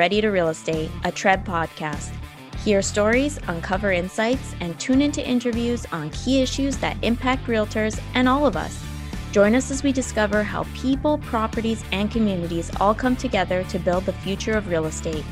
Ready to Real Estate, a TREB podcast. Hear stories, uncover insights, and tune into interviews on key issues that impact realtors and all of us. Join us as we discover how people, properties, and communities all come together to build the future of real estate.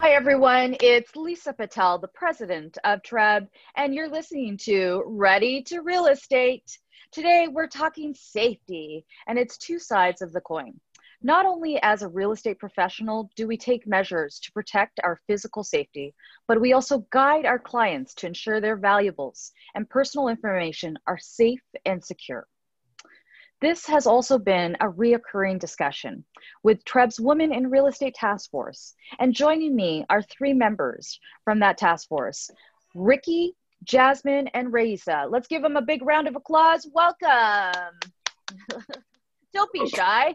Hi, everyone. It's Lisa Patel, the president of TREB, and you're listening to Ready to Real Estate. Today, we're talking safety, and it's two sides of the coin. Not only as a real estate professional do we take measures to protect our physical safety, but we also guide our clients to ensure their valuables and personal information are safe and secure. This has also been a reoccurring discussion with TREB's Women in Real Estate Task Force. And joining me are three members from that task force Ricky, Jasmine, and Raisa. Let's give them a big round of applause. Welcome. Don't be oh. shy.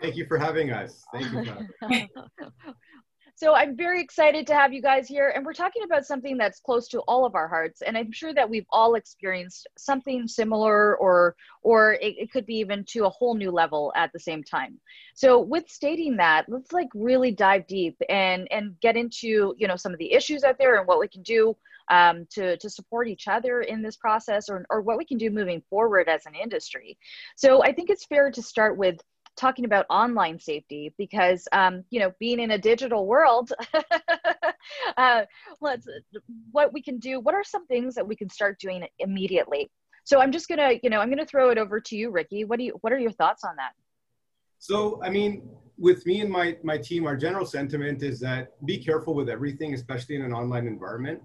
Thank you for having us. Thank you. so I'm very excited to have you guys here, and we're talking about something that's close to all of our hearts, and I'm sure that we've all experienced something similar, or or it, it could be even to a whole new level at the same time. So with stating that, let's like really dive deep and and get into you know some of the issues out there and what we can do um, to, to support each other in this process or, or what we can do moving forward as an industry. So I think it's fair to start with talking about online safety because um, you know being in a digital world uh, let's what we can do what are some things that we can start doing immediately? So i'm just gonna you know i'm gonna throw it over to you ricky. What do you what are your thoughts on that? So i mean with me and my my team our general sentiment is that be careful with everything especially in an online environment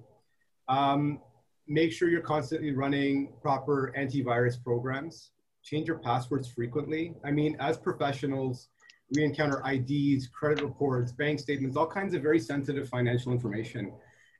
um, make sure you're constantly running proper antivirus programs. Change your passwords frequently. I mean, as professionals, we encounter IDs, credit reports, bank statements, all kinds of very sensitive financial information.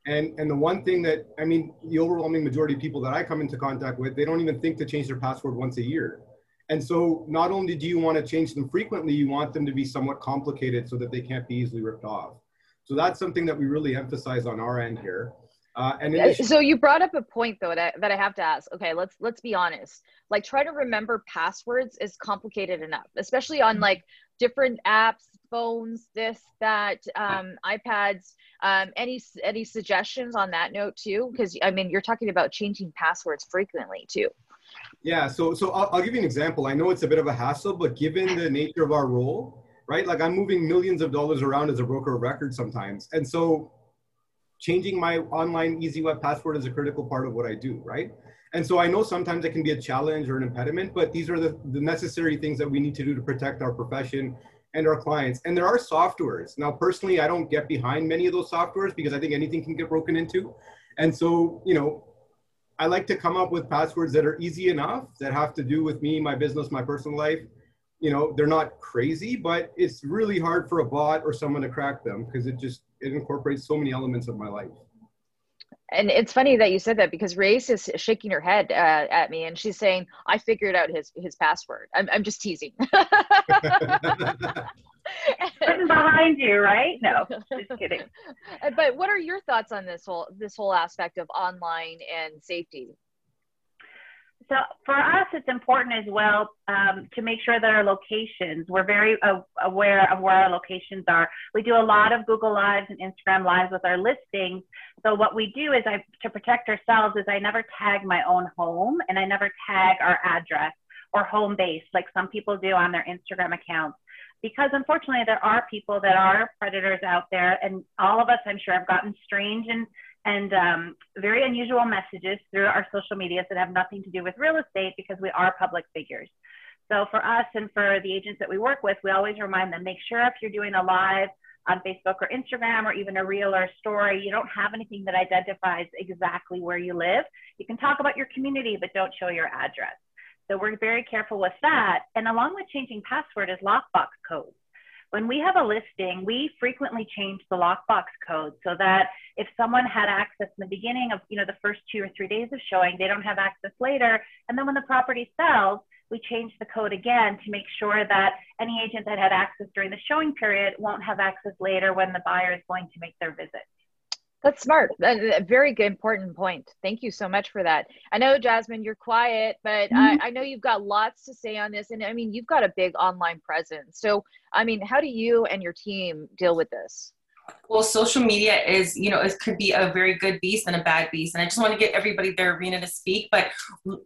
And, and the one thing that, I mean, the overwhelming majority of people that I come into contact with, they don't even think to change their password once a year. And so not only do you want to change them frequently, you want them to be somewhat complicated so that they can't be easily ripped off. So that's something that we really emphasize on our end here. Uh, and so you brought up a point though that, that I have to ask. Okay, let's let's be honest. Like try to remember passwords is complicated enough, especially on like different apps, phones, this, that, um, iPads. Um, any any suggestions on that note too? Because I mean, you're talking about changing passwords frequently too. Yeah. So so I'll, I'll give you an example. I know it's a bit of a hassle, but given the nature of our role, right? Like I'm moving millions of dollars around as a broker of record sometimes, and so changing my online EasyWeb password is a critical part of what I do, right? And so I know sometimes it can be a challenge or an impediment, but these are the, the necessary things that we need to do to protect our profession and our clients. And there are softwares. Now, personally, I don't get behind many of those softwares because I think anything can get broken into. And so, you know, I like to come up with passwords that are easy enough, that have to do with me, my business, my personal life. You know, they're not crazy, but it's really hard for a bot or someone to crack them because it just it incorporates so many elements of my life and it's funny that you said that because Race is shaking her head uh, at me and she's saying, I figured out his, his password. I'm, I'm just teasing. Sitting behind you, right? No, just kidding. But what are your thoughts on this whole, this whole aspect of online and safety? So for us, it's important as well um, to make sure that our locations, we're very uh, aware of where our locations are. We do a lot of Google Lives and Instagram Lives with our listings. So what we do is I, to protect ourselves is I never tag my own home and I never tag our address or home base like some people do on their Instagram accounts. Because unfortunately, there are people that are predators out there, and all of us, I'm sure, have gotten strange and and um, very unusual messages through our social medias that have nothing to do with real estate because we are public figures. So for us and for the agents that we work with, we always remind them, make sure if you're doing a live on Facebook or Instagram or even a reel or a story, you don't have anything that identifies exactly where you live. You can talk about your community, but don't show your address. So we're very careful with that. And along with changing password is lockbox codes. When we have a listing, we frequently change the lockbox code so that if someone had access in the beginning of, you know, the first two or three days of showing, they don't have access later. And then when the property sells, we change the code again to make sure that any agent that had access during the showing period won't have access later when the buyer is going to make their visit. That's smart. A very good, important point. Thank you so much for that. I know, Jasmine, you're quiet, but mm-hmm. I, I, know you've got lots to say on this. And I mean, you've got a big online presence. So, I mean, how do you and your team deal with this? Well, social media is, you know, it could be a very good beast and a bad beast. And I just want to get everybody their arena to speak, but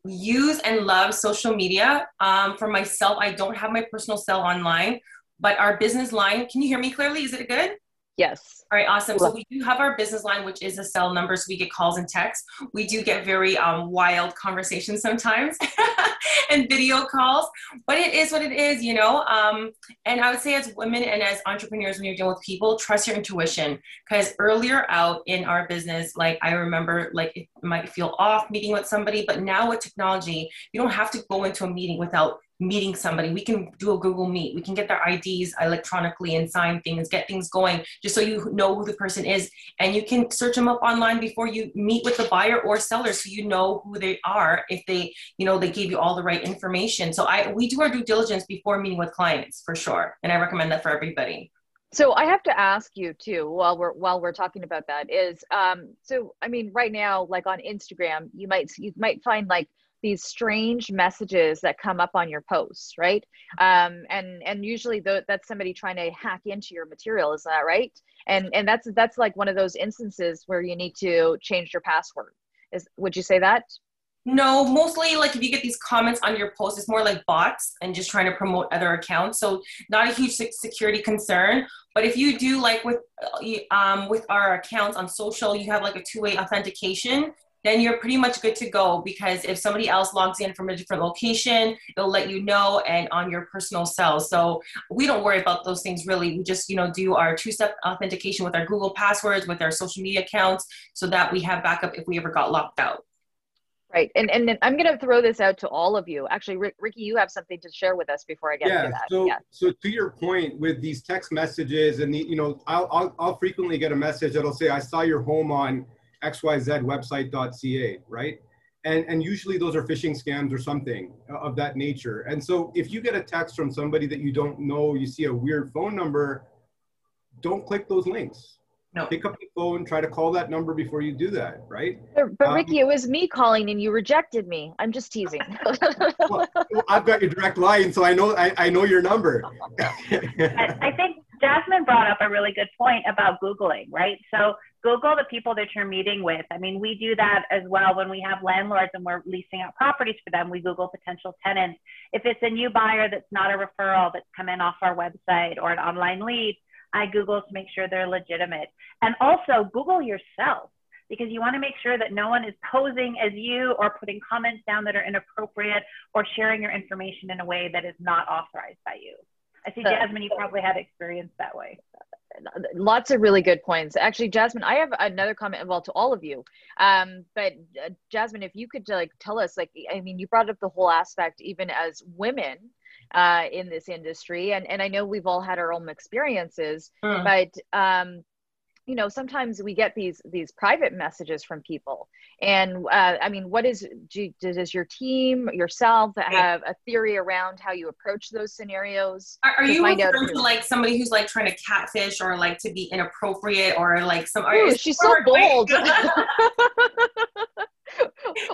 use and love social media. Um, for myself, I don't have my personal cell online, but our business line, can you hear me clearly? Is it good? Yes. All right, awesome. So we do have our business line, which is a cell number, so we get calls and texts. We do get very um, wild conversations sometimes and video calls, but it is what it is, you know. Um, and I would say, as women and as entrepreneurs, when you're dealing with people, trust your intuition. Because earlier out in our business, like I remember, like it might feel off meeting with somebody, but now with technology, you don't have to go into a meeting without meeting somebody. We can do a Google Meet. We can get their IDs electronically and sign things, get things going, just so you know who the person is. And you can search them up online before you meet with the buyer or seller, so you know who they are if they, you know, they gave you all the right information. So I we do our due diligence before meeting with clients for sure, and I recommend that for everybody. So I have to ask you too, while we're while we're talking about that, is um, so I mean, right now, like on Instagram, you might you might find like these strange messages that come up on your posts right um, and and usually that's somebody trying to hack into your material is that right and and that's that's like one of those instances where you need to change your password is would you say that no, mostly like if you get these comments on your post, it's more like bots and just trying to promote other accounts. So not a huge security concern. But if you do like with uh, um, with our accounts on social, you have like a two way authentication then you're pretty much good to go because if somebody else logs in from a different location, it'll let you know and on your personal cell. So we don't worry about those things really. We just, you know, do our two-step authentication with our Google passwords, with our social media accounts, so that we have backup if we ever got locked out. Right. And and then I'm going to throw this out to all of you. Actually, Rick, Ricky, you have something to share with us before I get yeah, to that. So, yeah. So to your point with these text messages and the, you know, I'll, I'll, I'll frequently get a message that'll say, I saw your home on xyzwebsite.ca, right? And, and usually those are phishing scams or something of that nature. And so if you get a text from somebody that you don't know, you see a weird phone number, don't click those links. No. Pick up the phone, try to call that number before you do that, right? But, but um, Ricky, it was me calling and you rejected me. I'm just teasing. well, I've got your direct line, so I know I, I know your number. I, I think Jasmine brought up a really good point about Googling, right? So Google the people that you're meeting with. I mean, we do that as well when we have landlords and we're leasing out properties for them. We Google potential tenants. If it's a new buyer that's not a referral that's come in off our website or an online lead, I Google to make sure they're legitimate. And also Google yourself because you want to make sure that no one is posing as you or putting comments down that are inappropriate or sharing your information in a way that is not authorized by you. I see, Jasmine, you probably had experience that way. Lots of really good points. Actually, Jasmine, I have another comment, well, to all of you. Um, but uh, Jasmine, if you could like tell us, like, I mean, you brought up the whole aspect, even as women uh, in this industry, and and I know we've all had our own experiences, mm. but um, you know sometimes we get these these private messages from people. And uh, i mean what is do, does your team yourself have a theory around how you approach those scenarios? Are, are you referring to like somebody who's like trying to catfish or like to be inappropriate or like some Ooh, she's so bold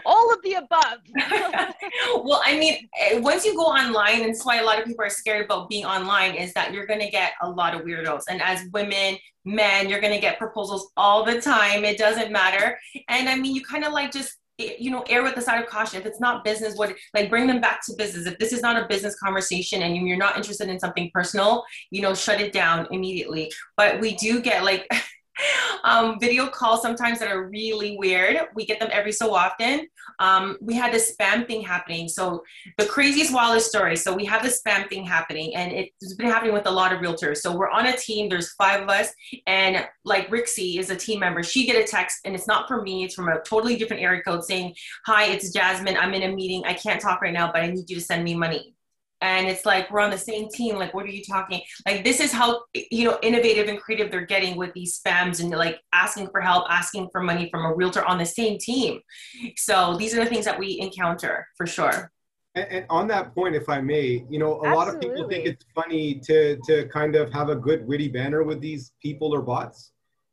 all of the above. well, I mean, eh, once you go online, and that's why a lot of people are scared about being online, is that you're going to get a lot of weirdos. And as women, men, you're going to get proposals all the time. It doesn't matter. And I mean, you kind of like just eh, you know err with the side of caution if it's not business what like bring them back to business if this is not a business conversation and you're not interested in something personal you know shut it down immediately but we do get like um, video calls sometimes that are really weird. We get them every so often. Um, we had this spam thing happening. So the craziest, wildest story. So we have this spam thing happening, and it's been happening with a lot of realtors. So we're on a team. There's five of us, and like Rixie is a team member. She get a text, and it's not from me. It's from a totally different area code saying, "Hi, it's Jasmine. I'm in a meeting. I can't talk right now, but I need you to send me money." And it's like we're on the same team like what are you talking like this is how you know innovative and creative they're getting with these spams and like asking for help asking for money from a realtor on the same team so these are the things that we encounter for sure and, and on that point if i may you know a Absolutely. lot of people think it's funny to to kind of have a good witty banner with these people or bots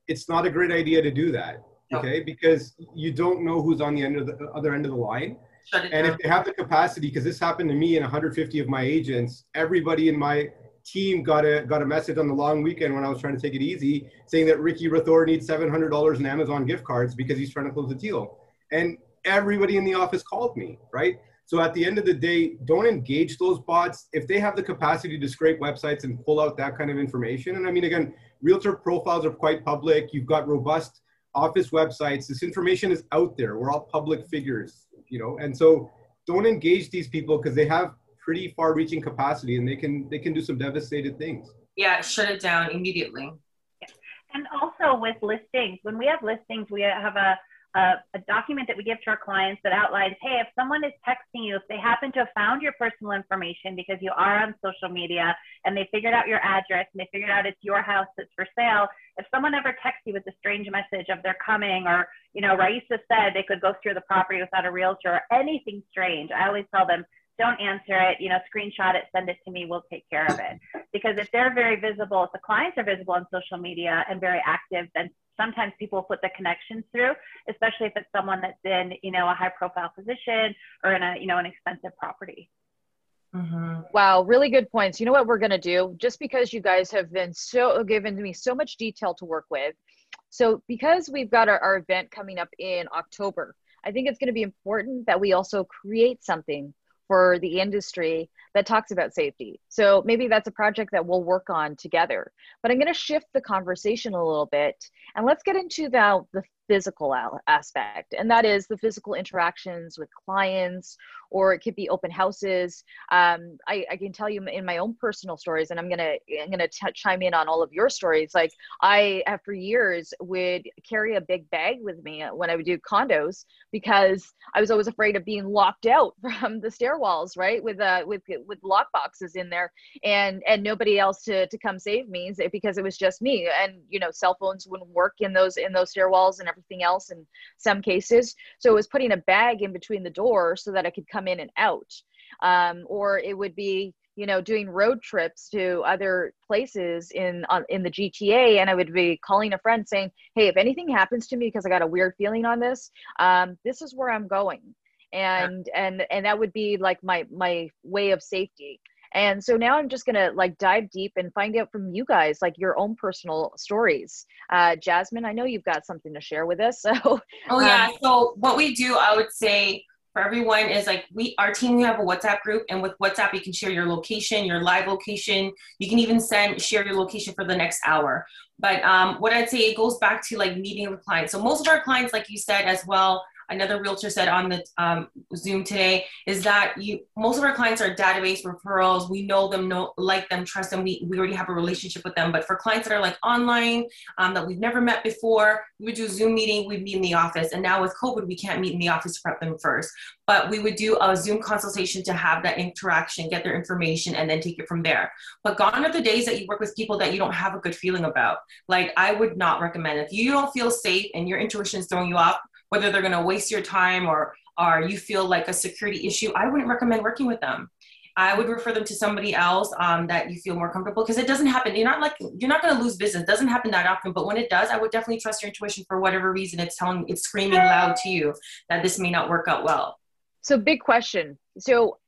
it's not a great idea to do that. No. Okay, because you don't know who's on the end of the other end of the line. And down. if they have the capacity, because this happened to me and 150 of my agents, everybody in my team got a got a message on the long weekend when I was trying to take it easy, saying that Ricky Rathor needs $700 in Amazon gift cards because he's trying to close a deal. And everybody in the office called me, right? So at the end of the day, don't engage those bots if they have the capacity to scrape websites and pull out that kind of information. And I mean, again, realtor profiles are quite public. You've got robust office websites. This information is out there. We're all public figures, you know, and so don't engage these people because they have pretty far-reaching capacity and they can they can do some devastated things. yeah, shut it down immediately. And also with listings, when we have listings, we have a, a, a document that we give to our clients that outlines, hey, if someone is texting you, if they happen to have found your personal information because you are on social media and they figured out your address and they figured out it's your house that's for sale, if someone ever texts you with a strange message of they're coming or, you know, Raisa said they could go through the property without a realtor or anything strange, I always tell them, don't answer it, you know, screenshot it, send it to me, we'll take care of it. Because if they're very visible, if the clients are visible on social media and very active, then sometimes people put the connections through, especially if it's someone that's in, you know, a high profile position or in a, you know, an expensive property. hmm Wow, really good points. You know what we're going to do? Just because you guys have been so given me so much detail to work with. So, because we've got our, our event coming up in October, I think it's going to be important that we also create something for the industry that talks about safety. So, maybe that's a project that we'll work on together. But I'm going to shift the conversation a little bit and let's get into the, the physical al- aspect, and that is the physical interactions with clients, or it could be open houses. Um, I, I can tell you in my own personal stories, and I'm gonna I'm gonna chime in on all of your stories. Like I, for years, would carry a big bag with me when I would do condos because I was always afraid of being locked out from the stairwells, right? With uh with with lock boxes in there, and and nobody else to to come save me because it was just me. And you know, cell phones wouldn't work in those in those stairwells and everything else in some cases. So it was putting a bag in between the door so that I could come in and out. Um, or it would be, you know, doing road trips to other places in on, in the GTA, and I would be calling a friend saying, "Hey, if anything happens to me because I got a weird feeling on this, um, this is where I'm going." And and and that would be like my my way of safety. And so now I'm just gonna like dive deep and find out from you guys like your own personal stories. Uh, Jasmine, I know you've got something to share with us. So Oh yeah. Um, so what we do, I would say for everyone is like we our team we have a WhatsApp group and with WhatsApp you can share your location, your live location. You can even send share your location for the next hour. But um, what I'd say it goes back to like meeting with clients. So most of our clients, like you said as well, another realtor said on the um, Zoom today is that you most of our clients are database referrals. We know them, know like them, trust them. We we already have a relationship with them. But for clients that are like online um, that we've never met before, we would do a Zoom meeting. We'd meet in the office. And now with COVID, we can't meet in the office to prep them first. But we would do a Zoom consultation to have that interaction, get their information, and then take it from there. But gone are the days that you work with people that you don't have a good feeling about. Like I would not recommend if you don't feel safe and your intuition is throwing you off whether they're going to waste your time or or you feel like a security issue i wouldn't recommend working with them i would refer them to somebody else um, that you feel more comfortable because it doesn't happen you're not like you're not going to lose business it doesn't happen that often but when it does i would definitely trust your intuition for whatever reason it's telling it's screaming loud to you that this may not work out well So, big question. So,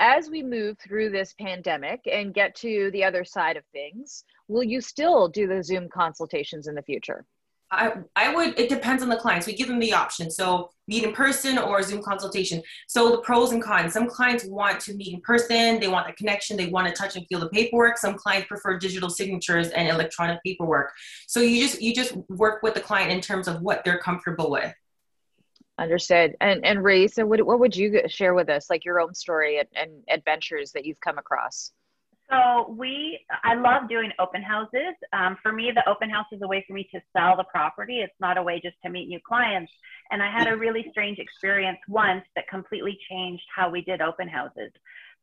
as we move through this pandemic and get to the other side of things, will you still do the Zoom consultations in the future? I, I would it depends on the clients. We give them the option. So meet in person or zoom consultation. So the pros and cons. Some clients want to meet in person. They want the connection. They want to touch and feel the paperwork. Some clients prefer digital signatures and electronic paperwork. So you just you just work with the client in terms of what they're comfortable with. Understood. And and Ray, so what what would you share with us, like your own story and, and adventures that you've come across? So we, I love doing open houses. Um, for me, the open house is a way for me to sell the property. It's not a way just to meet new clients. And I had a really strange experience once that completely changed how we did open houses.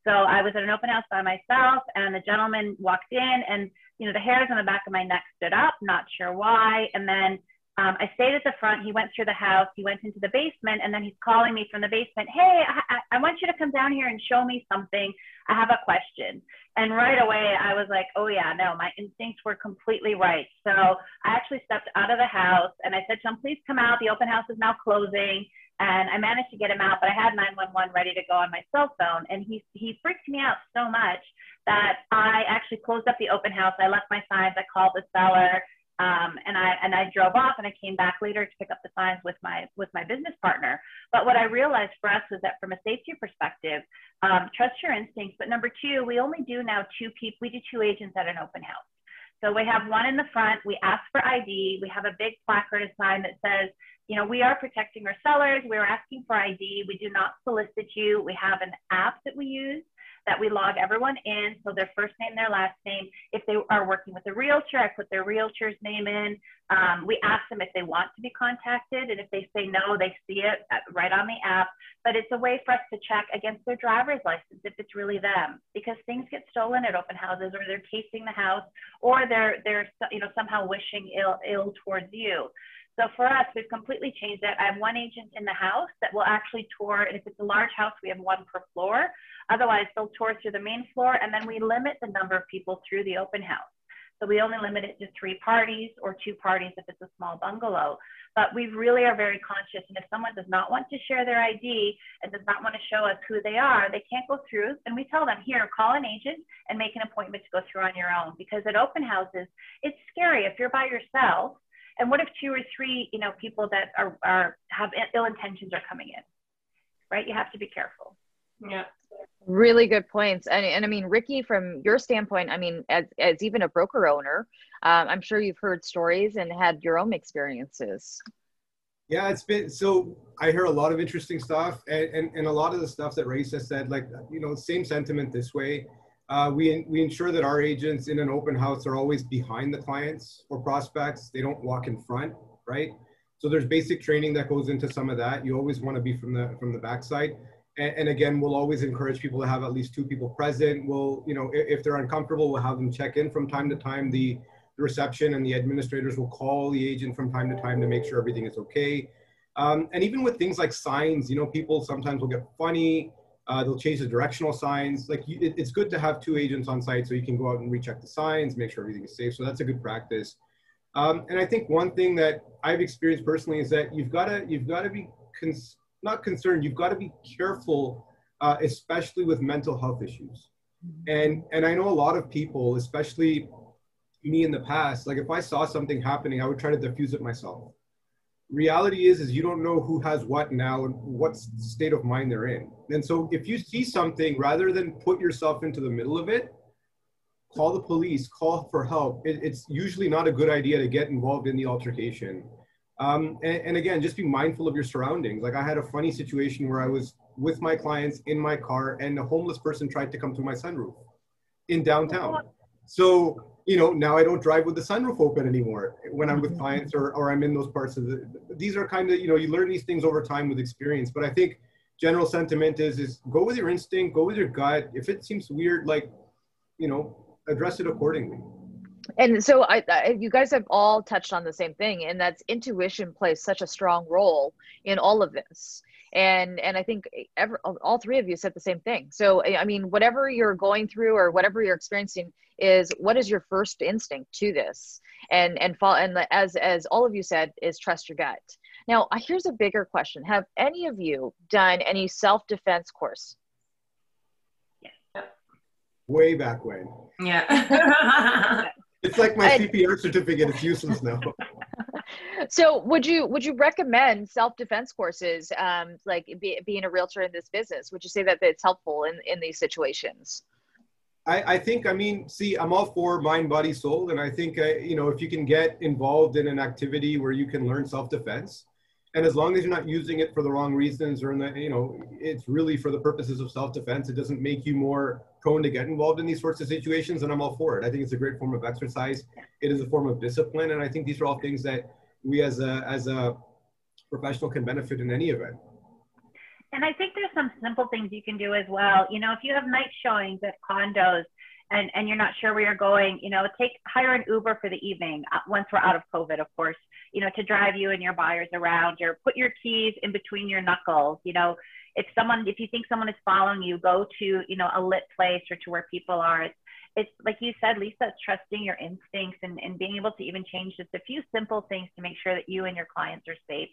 So I was at an open house by myself, and the gentleman walked in, and you know the hairs on the back of my neck stood up, not sure why. And then Um, I stayed at the front. He went through the house. He went into the basement, and then he's calling me from the basement. Hey, I, I want you to come down here and show me something. I have a question. And right away, I was like, oh, yeah, no, my instincts were completely right. So I actually stepped out of the house and I said to him, please come out. The open house is now closing. And I managed to get him out, but I had 911 ready to go on my cell phone. And he, he freaked me out so much that I actually closed up the open house. I left my signs. I called the seller. Um, and I and I drove off and I came back later to pick up the signs with my with my business partner. But what I realized for us was that from a safety perspective, um, trust your instincts. But number two, we only do now two people. We do two agents at an open house. So we have one in the front. We ask for ID. We have a big placard, sign that says, you know, we are protecting our sellers. We're asking for ID. We do not solicit you. We have an app that we use that we log everyone in, so their first name, their last name. If they are working with a realtor, I put their realtor's name in. Um, we ask them if they want to be contacted, and if they say no, they see it right on the app. But it's a way for us to check against their driver's license if it's really them, because things get stolen at open houses, or they're casing the house, or they're they're you know somehow wishing ill ill towards you. So for us, we've completely changed it. I have one agent in the house that will actually tour, and if it's a large house, we have one per floor. Otherwise, they'll tour through the main floor, and then we limit the number of people through the open house. So we only limit it to three parties or two parties if it's a small bungalow. But we really are very conscious. And if someone does not want to share their ID and does not want to show us who they are, they can't go through. And we tell them, here, call an agent and make an appointment to go through on your own. Because at open houses, it's scary if you're by yourself. And what if two or three, you know, people that are, are have ill intentions are coming in, right? You have to be careful. Yeah. Really good points. And, and I mean, Ricky, from your standpoint, I mean, as, as even a broker owner, um, I'm sure you've heard stories and had your own experiences. Yeah, it's been so. I hear a lot of interesting stuff, and, and, and a lot of the stuff that Raisa said, like, you know, same sentiment this way. Uh, we, we ensure that our agents in an open house are always behind the clients or prospects. They don't walk in front, right? So there's basic training that goes into some of that. You always want to be from the from the backside and, and, again, we'll always encourage people to have at least two people present. We'll, you know, if, if they're uncomfortable, we'll have them check in from time to time. The, reception and the administrators will call the agent from time to time to make sure everything is okay. Um, and even with things like signs, you know, people sometimes will get funny. Uh, they'll change the directional signs. Like you, it, it's good to have two agents on site so you can go out and recheck the signs, make sure everything is safe. So that's a good practice. Um, and I think one thing that I've experienced personally is that you've got to you've got to be cons- not concerned. You've got to be careful, uh, especially with mental health issues. And and I know a lot of people, especially me in the past, like if I saw something happening, I would try to diffuse it myself. Reality is, is you don't know who has what now and what state of mind they're in. And so if you see something, rather than put yourself into the middle of it, call the police, call for help. It, it's usually not a good idea to get involved in the altercation. Um, and, and, again, just be mindful of your surroundings. Like I had a funny situation where I was with my clients in my car and a homeless person tried to come through my sunroof in downtown. So, you know, now I don't drive with the sunroof open anymore when I'm with mm-hmm. clients or, or I'm in those parts of the, these are kind of, you know, you learn these things over time with experience. But I think general sentiment is, is go with your instinct, go with your gut. If it seems weird, like, you know, address it accordingly and so I, I, you guys have all touched on the same thing and that's intuition plays such a strong role in all of this and and i think ever, all three of you said the same thing. So i mean whatever you're going through or whatever you're experiencing is what is your first instinct to this? And and fall and as as all of you said is trust your gut. Now here's a bigger question. Have any of you done any self-defense course? Way back when. Yeah. It's like my CPR certificate. It's useless now. so would you would you recommend self-defense courses um, like be, being a realtor in this business? Would you say that it's helpful in, in these situations? I, I think i mean see i'm all for mind body soul and i think uh, you know if you can get involved in an activity where you can learn self-defense and as long as you're not using it for the wrong reasons or in the you know it's really for the purposes of self-defense. It doesn't make you more prone to get involved in these sorts of situations and i'm all for it. I think it's a great form of exercise. It is a form of discipline and i think these are all things that we as a as a professional can benefit in any event. And i think there's some simple things you can do as well. You know if you have night showings at condos and, and you're not sure where you're going, you know, take hire an Uber for the evening uh, once we're out of COVID, of course you know, to drive you and your buyers around or put your keys in between your knuckles. You know, if someone, if you think someone is following you, go to, you know, a lit place or to where people are. It's, it's like you said, Lisa, it's trusting your instincts and, and being able to even change just a few simple things to make sure that you and your clients are safe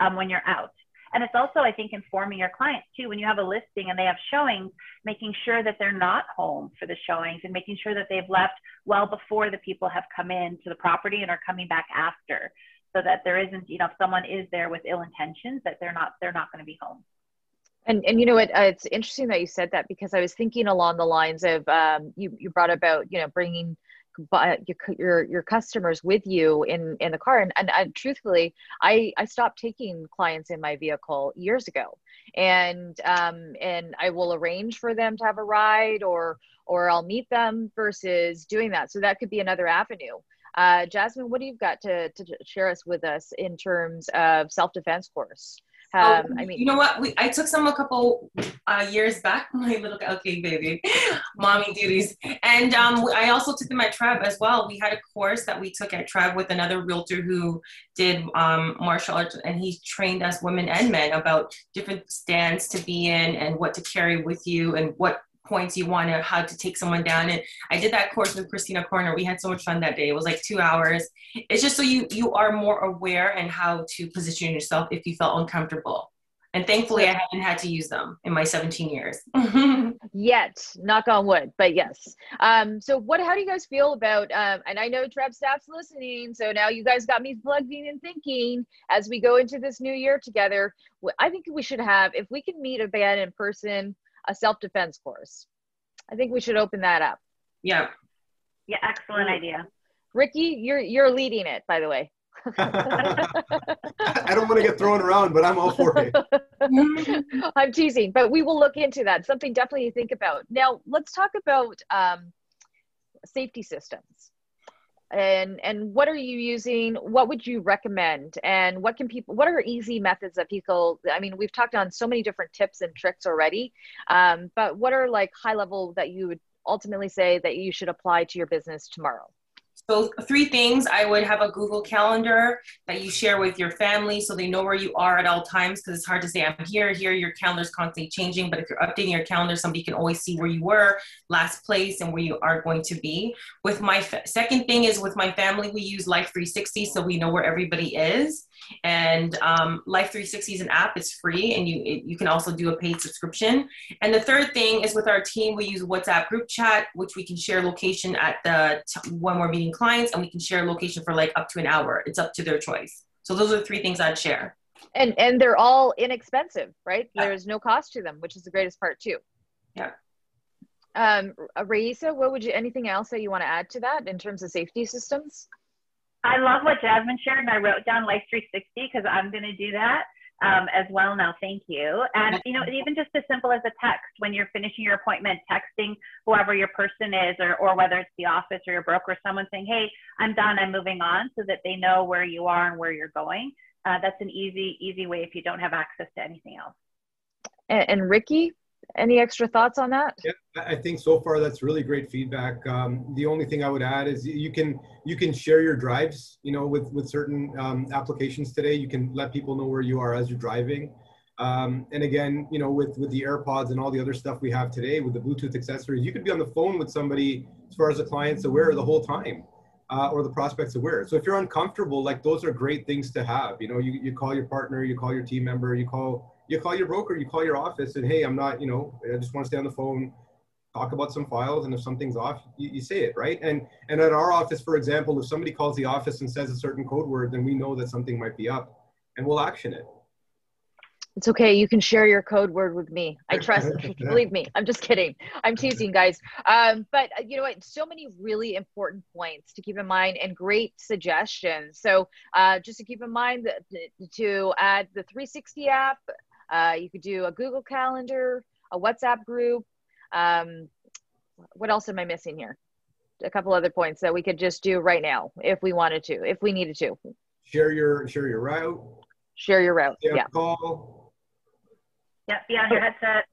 um, when you're out. And it's also, I think, informing your clients too. When you have a listing and they have showings, making sure that they're not home for the showings and making sure that they've left well before the people have come in to the property and are coming back after, so that there isn't, you know, if someone is there with ill intentions, that they're not they're not going to be home. And and you know what? Uh, it's interesting that you said that because I was thinking along the lines of um, you you brought about you know bringing your your customers with you in in the car and, and, and truthfully i i stopped taking clients in my vehicle years ago and um and i will arrange for them to have a ride or or i'll meet them versus doing that so that could be another avenue uh, jasmine what do you got to, to share us with us in terms of self-defense course Oh, um, I mean, you know what? We I took some a couple uh, years back. My little okay, baby, mommy duties, and um, I also took them at Treb as well. We had a course that we took at Treb with another realtor who did um, martial arts, and he trained us women and men about different stands to be in and what to carry with you and what points you want to how to take someone down and i did that course with christina corner. We had so much fun that day. It was like two hours. It's just so you you are more aware and how to position yourself if you felt uncomfortable. And thankfully i haven't had to use them in my 17 years. Yet knock on wood but yes. Um so what how do you guys feel about um and i know treb staff's listening so now you guys got me plugging and thinking as we go into this new year together. I think we should have if we can meet a band in person a self-defense course. I think we should open that up. Yeah. Yeah, excellent idea. Ricky, you're you're leading it, by the way. I don't want to get thrown around, but I'm all for it. I'm teasing, but we will look into that. Something definitely to think about. Now, let's talk about um, safety systems and and what are you using? What would you recommend? And what can people what are easy methods that people i mean we've talked on so many different tips and tricks already um, but what are like high level that you would ultimately say that you should apply to your business tomorrow so three things, I would have a Google calendar that you share with your family so they know where you are at all times because it's hard to say I'm here, here, your calendar's constantly changing. But if you're updating your calendar, somebody can always see where you were last place and where you are going to be. With my fa- second thing is with my family, we use Life 360 so we know where everybody is. And um, Life 360 is an app, it's free, and you, it, you can also do a paid subscription. And the third thing is with our team, we use WhatsApp group chat, which we can share location at the t- when we're meeting clients, and we can share location for like up to an hour. It's up to their choice. So those are the three things I'd share. And and they're all inexpensive, right? Yeah. There's no cost to them, which is the greatest part too. Yeah. Um, Raisa, what would you anything else that you want to add to that in terms of safety systems? I love what Jasmine shared, and I wrote down Life 360 because I'm going to do that um, as well now. Thank you. And you know, even just as simple as a text when you're finishing your appointment, texting whoever your person is, or or whether it's the office or your broker, someone saying, "Hey, I'm done. I'm moving on," so that they know where you are and where you're going. Uh, that's an easy easy way if you don't have access to anything else. And, and Ricky, any extra thoughts on that? Yeah, I think so far that's really great feedback. Um, the only thing I would add is you can you can share your drives. You know, with with certain um, applications today, you can let people know where you are as you're driving. Um, and again, you know, with with the AirPods and all the other stuff we have today with the Bluetooth accessories, you could be on the phone with somebody as far as the client's aware the whole time. Uh, or the prospects aware. So if you're uncomfortable, like those are great things to have. You know, you, you call your partner, you call your team member, you call you call your broker, you call your office, and hey, I'm not, you know, I just want to stay on the phone, talk about some files, and if something's off, you, you say it, right? And and at our office, for example, if somebody calls the office and says a certain code word, then we know that something might be up, and we'll action it. It's okay. You can share your code word with me. I trust. believe me. I'm just kidding. I'm teasing, guys. Um, but uh, you know what? So many really important points to keep in mind and great suggestions. So uh, just to keep in mind that to add the 360 app, uh, you could do a Google Calendar, a WhatsApp group. Um, what else am I missing here? A couple other points that we could just do right now if we wanted to, if we needed to. Share your share your route. Share your route. Yeah. Call. Yep. Be on your headset.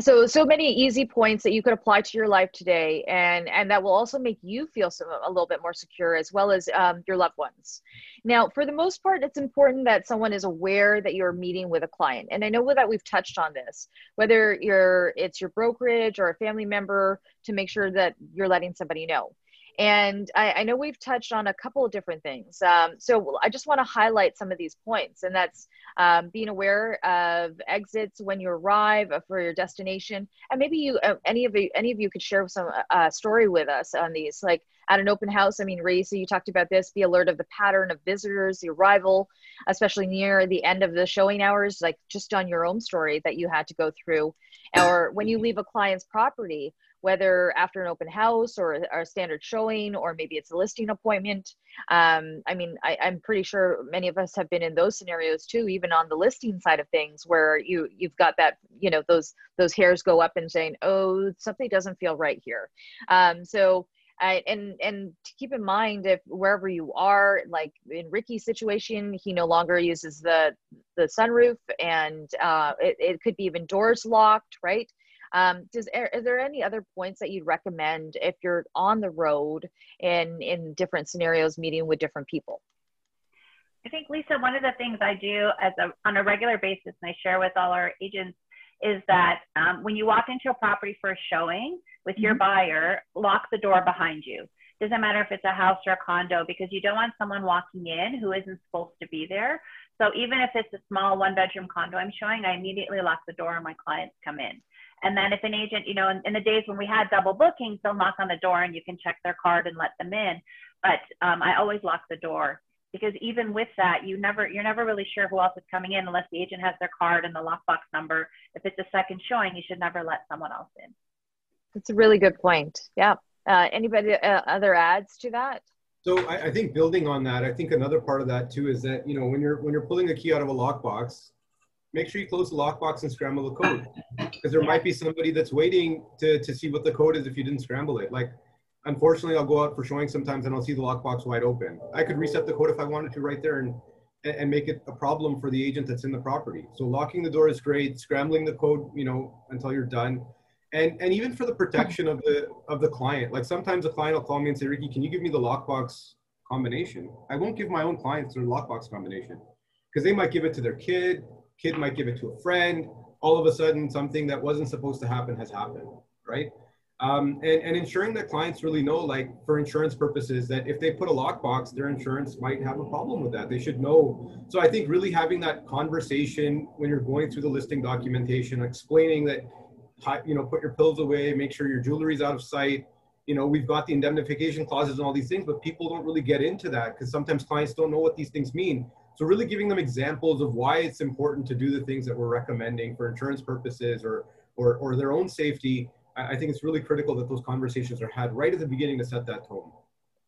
So so many easy points that you could apply to your life today and and that will also make you feel some, a little bit more secure as well as um, your loved ones. Now for the most part it's important that someone is aware that you're meeting with a client and i know that we've touched on this whether you're it's your brokerage or a family member to make sure that you're letting somebody know and I, I, know we've touched on a couple of different things. Um, so I just want to highlight some of these points, and that's um, being aware of exits when you arrive uh, for your destination, and maybe you, uh, any of you, any of you could share some uh, story with us on these. Like at an open house, I mean, Raisa, you talked about this. Be alert of the pattern of visitors, the arrival, especially near the end of the showing hours, like just on your own story that you had to go through, or when you leave a client's property whether after an open house or, a standard showing, or maybe it's a listing appointment. Um, I mean, I, I'm pretty sure many of us have been in those scenarios too, even on the listing side of things, where you you've got that, you know, those those hairs go up and saying, oh, something doesn't feel right here. Um, so. I, and and to keep in mind if wherever you are like in ricky's situation he no longer uses the the sunroof and uh, it, it could be even doors locked right um, does are there any other points that you'd recommend if you're on the road and in different scenarios, meeting with different people? I think Lisa, one of the things I do as a on a regular basis, and I share with all our agents, is that um, when you walk into a property for a showing with your mm-hmm. buyer, lock the door behind you. Doesn't matter if it's a house or a condo because you don't want someone walking in who isn't supposed to be there. So even if it's a small one bedroom condo I'm showing, I immediately lock the door and my clients come in. And then if an agent, you know, in, in, the days when we had double bookings, they'll knock on the door and you can check their card and let them in. But um, I always lock the door because even with that, you never, you're never really sure who else is coming in unless the agent has their card and the lockbox number. If it's a second showing, you should never let someone else in. That's a really good point. Yeah. Uh, anybody uh, other ads to that? So I, I, think building on that, I think another part of that too is that you know when you're when you're pulling a key out of a lockbox, make sure you close the lockbox and scramble the code because there might be somebody that's waiting to, to see what the code is if you didn't scramble it. Like, unfortunately, I'll go out for showing sometimes and I'll see the lockbox wide open. I could reset the code if I wanted to right there and, and make it a problem for the agent that's in the property. So locking the door is great, scrambling the code, you know, until you're done. And, and even for the protection of the of the client, like sometimes a client will call me and say, Ricky, can you give me the lockbox combination? I won't give my own clients their lockbox combination because they might give it to their kid kid might give it to a friend. All of a sudden, something that wasn't supposed to happen has happened, right? Um, and, and ensuring that clients really know, like for insurance purposes, that if they put a lockbox, their insurance might have a problem with that. They should know. So I think really having that conversation when you're going through the listing documentation, explaining that, you know, put your pills away, make sure your jewelry's out of sight. You know, we've got the indemnification clauses and all these things, but people don't really get into that because sometimes clients don't know what these things mean. So really giving them examples of why it's important to do the things that we're recommending for insurance purposes or, or, or their own safety. I think it's really critical that those conversations are had right at the beginning to set that tone.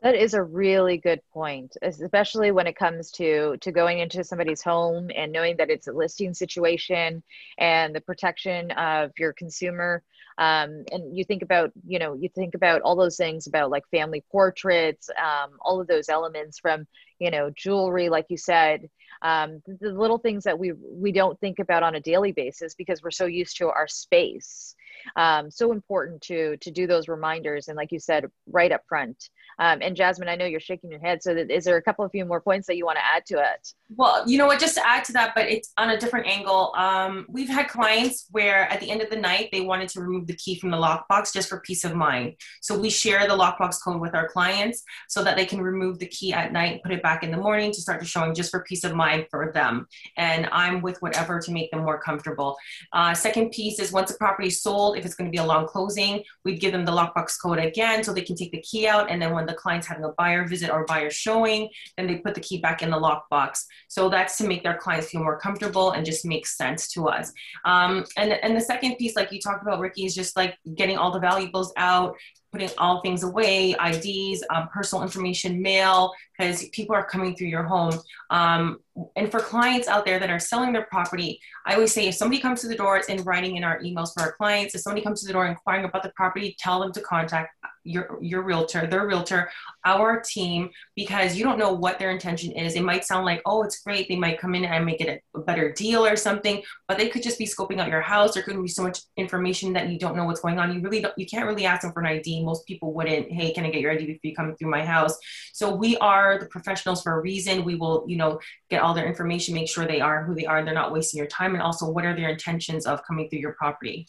That is a really good point, especially when it comes to to going into somebody's home and knowing that it's a listing situation and the protection of your consumer. Um, and you think about, you know, you think about all those things about like family portraits, um, all of those elements from, you know, jewelry, like you said, um, the, the little things that we we don't think about on a daily basis because we're so used to our space. Um, so important to to do those reminders and, like you said, right up front. Um, and Jasmine, I know you're shaking your head. So, that, is there a couple of few more points that you want to add to it? Well, you know what, just to add to that, but it's on a different angle. Um, we've had clients where at the end of the night, they wanted to remove the key from the lockbox just for peace of mind. So, we share the lockbox code with our clients so that they can remove the key at night, put it back in the morning to start the showing just for peace of mind for them. And I'm with whatever to make them more comfortable. Uh, second piece is once a property is sold, if it's going to be a long closing, we'd give them the lockbox code again so they can take the key out. And then when the client's having a buyer visit or buyer showing, then they put the key back in the lockbox. So that's to make their clients feel more comfortable and just makes sense to us. Um, and, and the second piece, like you talked about, Ricky, is just like getting all the valuables out, putting all things away, IDs, um, personal information, mail, because people are coming through your home. Um, and for clients out there that are selling their property, I always say if somebody comes to the door, it's in writing in our emails for our clients. If somebody comes to the door inquiring about the property, tell them to contact your your realtor, their realtor, our team, because you don't know what their intention is. It might sound like, oh, it's great. They might come in and I make it a, a better deal or something, but they could just be scoping out your house. There could be so much information that you don't know what's going on. You really don't, you can't really ask them for an ID. Most people wouldn't. Hey, can I get your ID before you come through my house? So we are the professionals for a reason. We will, you know, get all their information, make sure they are who they are, and they're not wasting your time, and also what are their intentions of coming through your property.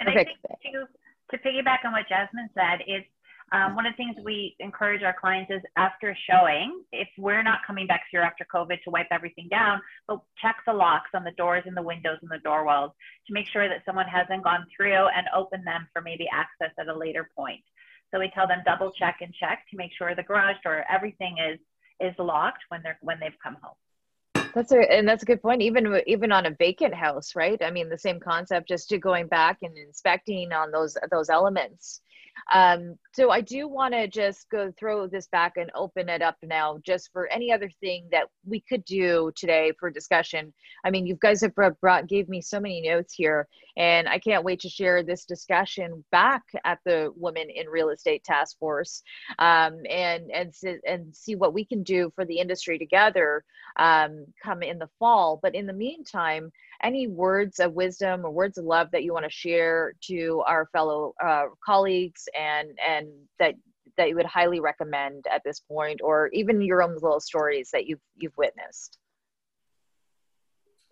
And I think to, to piggyback on what Jasmine said, it's um, one of the things we encourage our clients is after showing, if we're not coming back here after COVID to wipe everything down, but check the locks on the doors and the windows and the door walls to make sure that someone hasn't gone through and opened them for maybe access at a later point. So we tell them double check and check to make sure the garage door, everything is is locked when they're when they've come home. That's a and that's a good point. Even even on a vacant house, right? I mean, the same concept, just to going back and inspecting on those those elements. Um, so I do want to just go throw this back and open it up now, just for any other thing that we could do today for discussion. I mean, you guys have brought gave me so many notes here, and I can't wait to share this discussion back at the Women in Real Estate Task Force, um, and and and see what we can do for the industry together um, come in the fall. But in the meantime, any words of wisdom or words of love that you want to share to our fellow uh, colleagues and and that that you would highly recommend at this point or even your own little stories that you've you've witnessed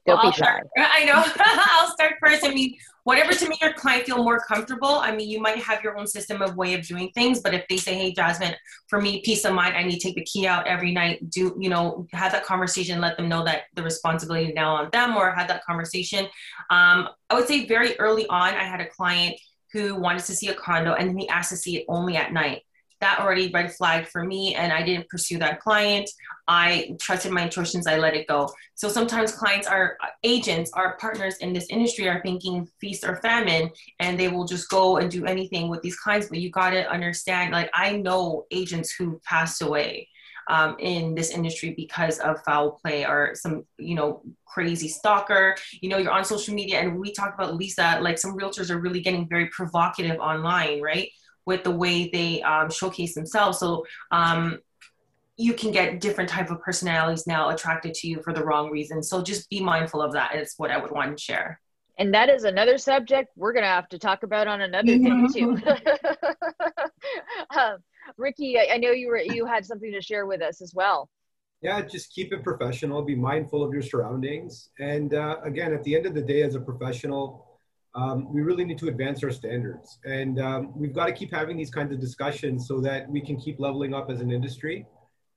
well, I'll start, I know. I'll start first. I mean, whatever to make your client feel more comfortable. I mean, you might have your own system of way of doing things, but if they say, "Hey, Jasmine, for me, peace of mind, I need to take the key out every night," do you know, have that conversation, let them know that the responsibility is now on them, or have that conversation. Um, I would say very early on, I had a client who wanted to see a condo, and then he asked to see it only at night that already red flag for me and I didn't pursue that client. I trusted my intuitions, I let it go. So sometimes clients are agents, our partners in this industry are thinking feast or famine and they will just go and do anything with these clients. But you got to understand, like, I know agents who passed away. Um, in this industry because of foul play or some you know crazy stalker you know you're on social media and we talk about lisa like some realtors are really getting very provocative online right with the way they um, showcase themselves. So um, you can get different type of personalities now attracted to you for the wrong reasons. So just be mindful of that. Is what I would want to share. And that is another subject we're going to have to talk about on another thing too. um, Ricky, I, I know you were you had something to share with us as well. Yeah, just keep it professional. Be mindful of your surroundings, and uh, again, at the end of the day, as a professional, um, we really need to advance our standards. And um, we've got to keep having these kinds of discussions so that we can keep leveling up as an industry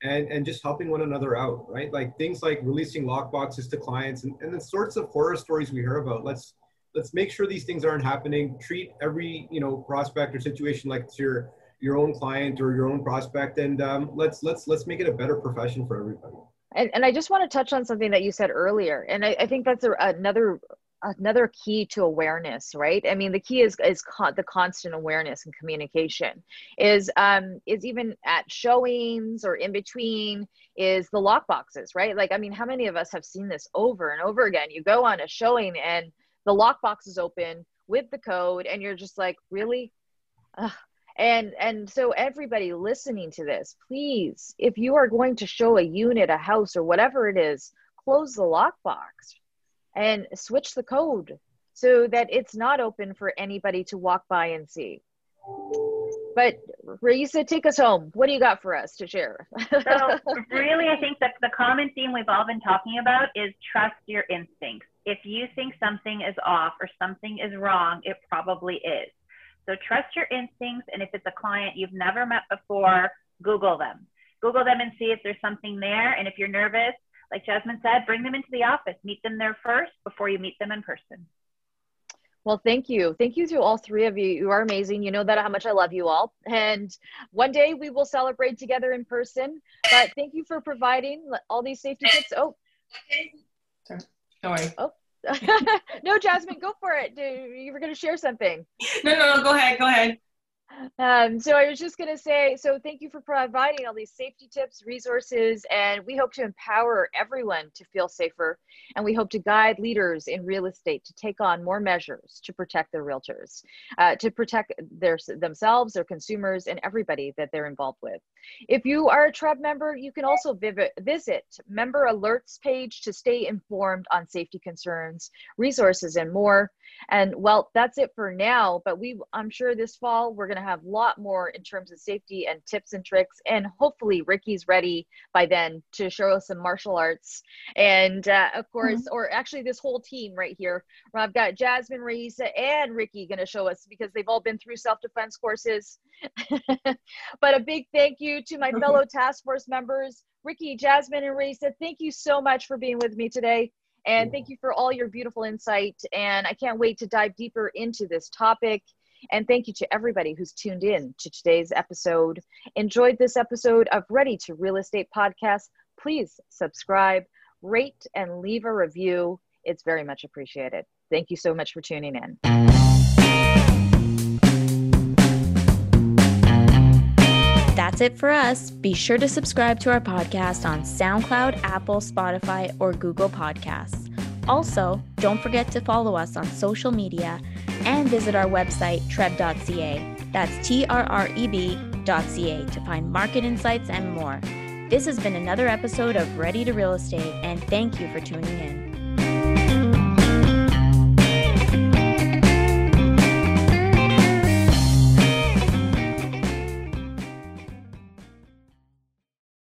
and, and just helping one another out, right? Like things like releasing lockboxes to clients and, and the sorts of horror stories we hear about. Let's let's make sure these things aren't happening. Treat every you know prospect or situation like it's your your own client or your own prospect, and um, let's let's let's make it a better profession for everybody. And, and I just want to touch on something that you said earlier, and I, I think that's a, another another key to awareness right? I mean the key is is con- the constant awareness and communication is um is even at showings or in between is the lock boxes right? Like i mean how many of us have seen this over and over again? You go on a showing and the lock box is open with the code and you're just like really? Ugh. and and so everybody listening to this please if you are going to show a unit a house or whatever it is close the lockbox and switch the code so that it's not open for anybody to walk by and see. But Raisa, take us home. What do you got for us to share? so really, I think that the common theme we've all been talking about is trust your instincts. If you think something is off or something is wrong, it probably is. So trust your instincts. And if it's a client you've never met before, Google them. Google them and see if there's something there. And if you're nervous, like Jasmine said, bring them into the office, meet them there first before you meet them in person. Well, thank you. Thank you to all three of you. You are amazing. You know that how much I love you all. And one day we will celebrate together in person. But thank you for providing all these safety tips. Oh, okay. Sorry. sorry. Oh. no, Jasmine, go for it. You were going to share something. No, no, no. Go ahead. Go ahead. Um, so I was just going to say, so thank you for providing all these safety tips, resources, and we hope to empower everyone to feel safer. And we hope to guide leaders in real estate to take on more measures to protect their realtors, uh, to protect their themselves, their consumers, and everybody that they're involved with. If you are a TRREB member, you can also visit, member alerts page to stay informed on safety concerns, resources, and more. And well, that's it for now. But we, I'm sure this fall we're going to have a lot more in terms of safety and tips and tricks. And hopefully Ricky's ready by then to show us some martial arts. And uh, of course, mm-hmm. or actually this whole team right here. I've got Jasmine, Raisa, and Ricky going to show us because they've all been through self-defense courses. but a big thank you to my fellow task force members, Ricky, Jasmine, and Raisa. Thank you so much for being with me today. And thank you for all your beautiful insight. And I can't wait to dive deeper into this topic. And thank you to everybody who's tuned in to today's episode. Enjoyed this episode of Ready to Real Estate Podcast. Please subscribe, rate, and leave a review. It's very much appreciated. Thank you so much for tuning in. That's it for us. Be sure to subscribe to our podcast on SoundCloud, Apple, Spotify, or Google Podcasts. Also, don't forget to follow us on social media and visit our website, trreb.ca. That's T R R E B.ca to find market insights and more. This has been another episode of Ready to Real Estate, and thank you for tuning in.